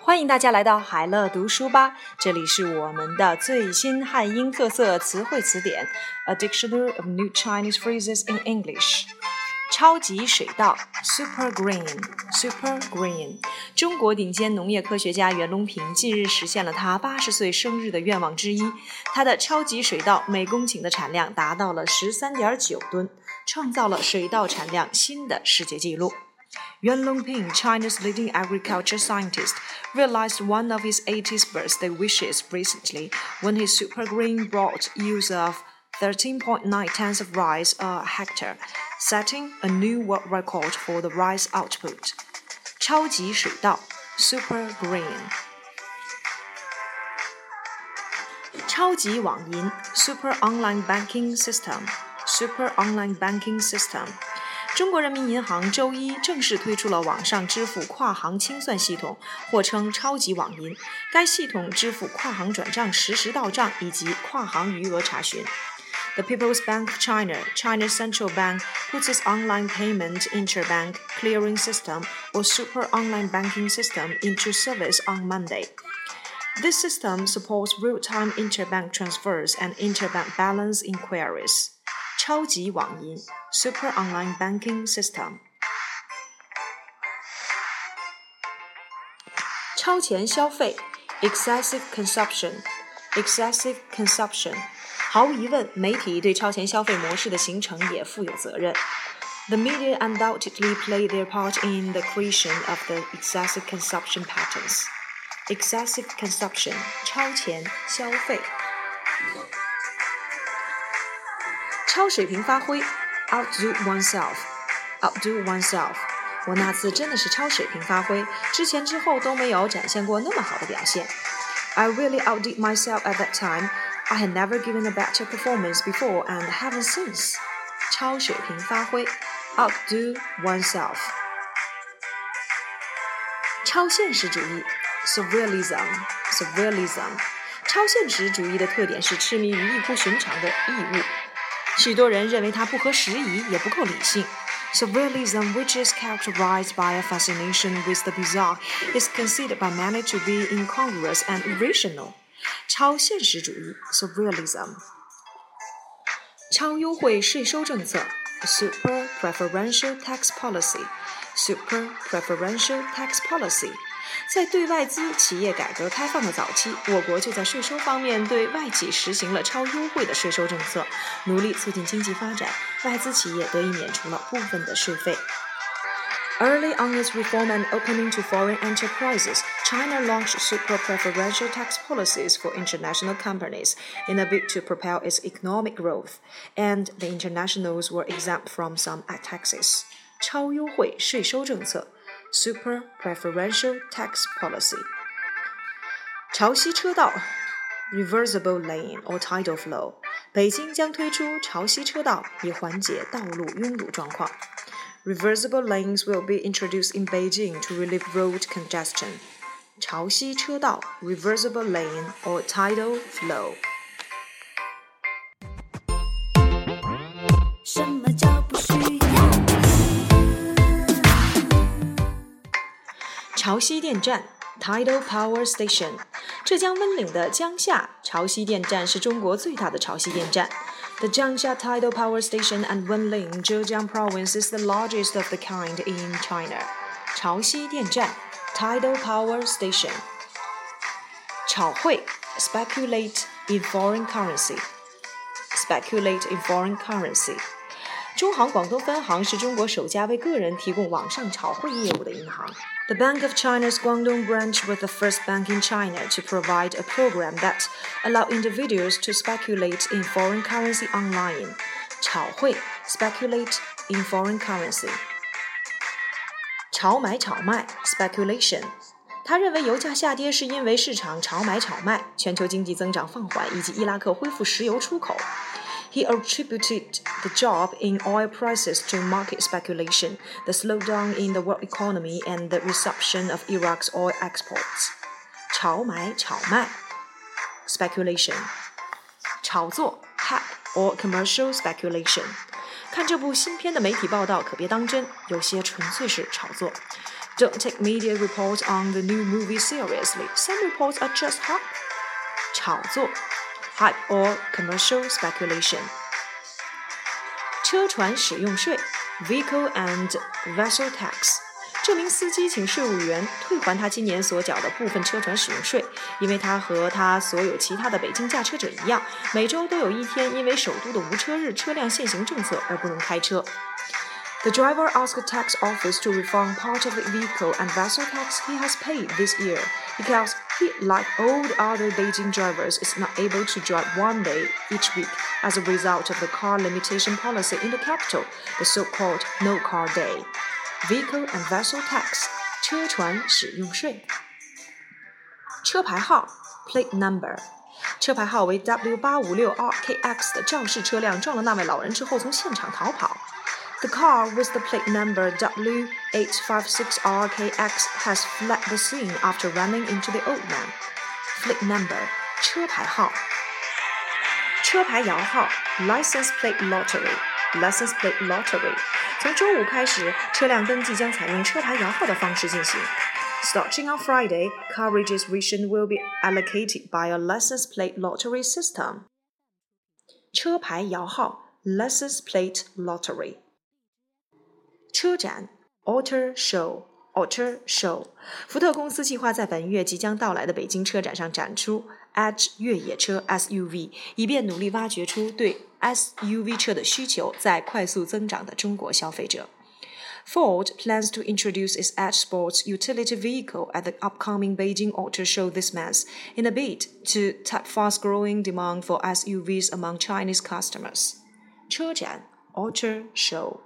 欢迎大家来到海乐读书吧，这里是我们的最新汉英特色词汇词典，A Dictionary of New Chinese Phrases in English。超级水稻，Super Green，Super Green。中国顶尖农业科学家袁隆平近日实现了他八十岁生日的愿望之一，他的超级水稻每公顷的产量达到了十三点九吨，创造了水稻产量新的世界纪录。Yuan Longping, China's leading agriculture scientist, realized one of his 80th birthday wishes recently when his super green brought use of 13.9 tons of rice a hectare, setting a new world record for the rice output. 超级水稻 Super Green 超级网银 Super Online Banking System Super Online Banking System 中国人民银行周一正式推出了网上支付跨行清算系统，或称超级网银。该系统支付跨行转账实时到账以及跨行余额查询。The People's Bank of China, China's central bank, puts its online payment interbank clearing system or super online banking system into service on Monday. This system supports real-time interbank transfers and interbank balance inquiries. 超级网银 Super Online Banking System。超前消费 Excessive Consumption，Excessive Consumption。毫无疑问，媒体对超前消费模式的形成也负有责任。The media undoubtedly play their part in the creation of the excessive consumption patterns. Excessive consumption，超前消费。 超水平发挥，outdo oneself，outdo oneself。我那次真的是超水平发挥，之前之后都没有展现过那么好的表现。I really outdid myself at that time. I had never given a better performance before and haven't since. 超水平发挥，outdo oneself。超现实主义，surrealism，surrealism。超现实主义的特点是痴迷于异乎寻常的异物。 许多人认为它不合时宜，也不够理性。Surrealism, which is characterized by a fascination with the bizarre, is considered by many to be incongruous and irrational. 超现实主义 （Surrealism）。超优惠税收政策 （Super Preferential Tax Policy）。Super Preferential Tax Policy。 在对外资企业改革开放的早期，我国就在税收方面对外企实行了超优惠的税收政策，努力促进经济发展，外资企业得以免除了部分的税费。Early on its reform and opening to foreign enterprises, China launched super preferential tax policies for international companies in a bid to propel its economic growth, and the internationals were exempt from some taxes. 超优惠税收政策 super preferential tax policy. 潮汐车道 reversible lane or tidal flow，北京将推出潮汐车道以缓解道路拥堵状况。Reversible lanes will be introduced in Beijing to relieve road congestion. 潮汐车道 reversible lane or tidal flow. 潮汐电站 （Tidal Power Station），浙江温岭的江夏潮汐电站是中国最大的潮汐电站。The Jiangxia Tidal Power Station at Wenling, Zhejiang Province, is the largest of the kind in China. 潮汐电站 （Tidal Power Station）。炒汇 （Speculate in foreign currency）。Speculate in foreign currency。 中行广东分行是中国首家为个人提供网上炒汇业务的银行。The Bank of China's Guangdong branch was the first bank in China to provide a program that allowed individuals to speculate in foreign currency online. 炒汇 speculate in foreign currency. 炒买炒卖 speculation. 他认为油价下跌是因为市场炒买炒卖，全球经济增长放缓以及伊拉克恢复石油出口。 he attributed the drop in oil prices to market speculation, the slowdown in the world economy, and the resumption of Iraq's oil exports. 炒买炒卖 speculation 炒作 hype or commercial speculation。看这部新片的媒体报道可别当真，有些纯粹是炒作。Don't take media reports on the new movie seriously. Some reports are just hype. 炒作。hype or commercial speculation. 车船使用税 vehicle and vessel tax. 这名司机请税务员退还他今年所缴的部分车船使用税，因为他和他所有其他的北京驾车者一样，每周都有一天因为首都的无车日车辆限行政策而不能开车。The driver asked tax office to refund part of the vehicle and vessel tax he has paid this year because he, like all the other Beijing drivers, is not able to drive one day each week as a result of the car limitation policy in the capital, the so-called No Car Day. Vehicle and Vessel Tax 车船使用税。车牌号 Plate Number 车牌号为 W 八五六 RKX 的肇事车辆撞了那位老人之后从现场逃跑。 The car with the plate number W856RKX has fled the scene after running into the old man. Plate number 车牌号。车牌摇号 License Plate Lottery License Plate Lottery 从周五开始，车辆登记将采用车牌摇号的方式进行。Starting on Friday, car registration will be allocated by a license plate lottery system. 车牌摇号 license plate lottery. 车展 Auto Show。Auto Show，福特公司计划在本月即将到来的北京车展上展出 Edge 越野车 SUV，以便努力挖掘出对 SUV 车的需求在快速增长的中国消费者。Ford plans to introduce its Edge Sports utility vehicle at the upcoming Beijing Auto Show this month in a bid to tap fast-growing demand for SUVs among Chinese customers. 车展 Auto Show。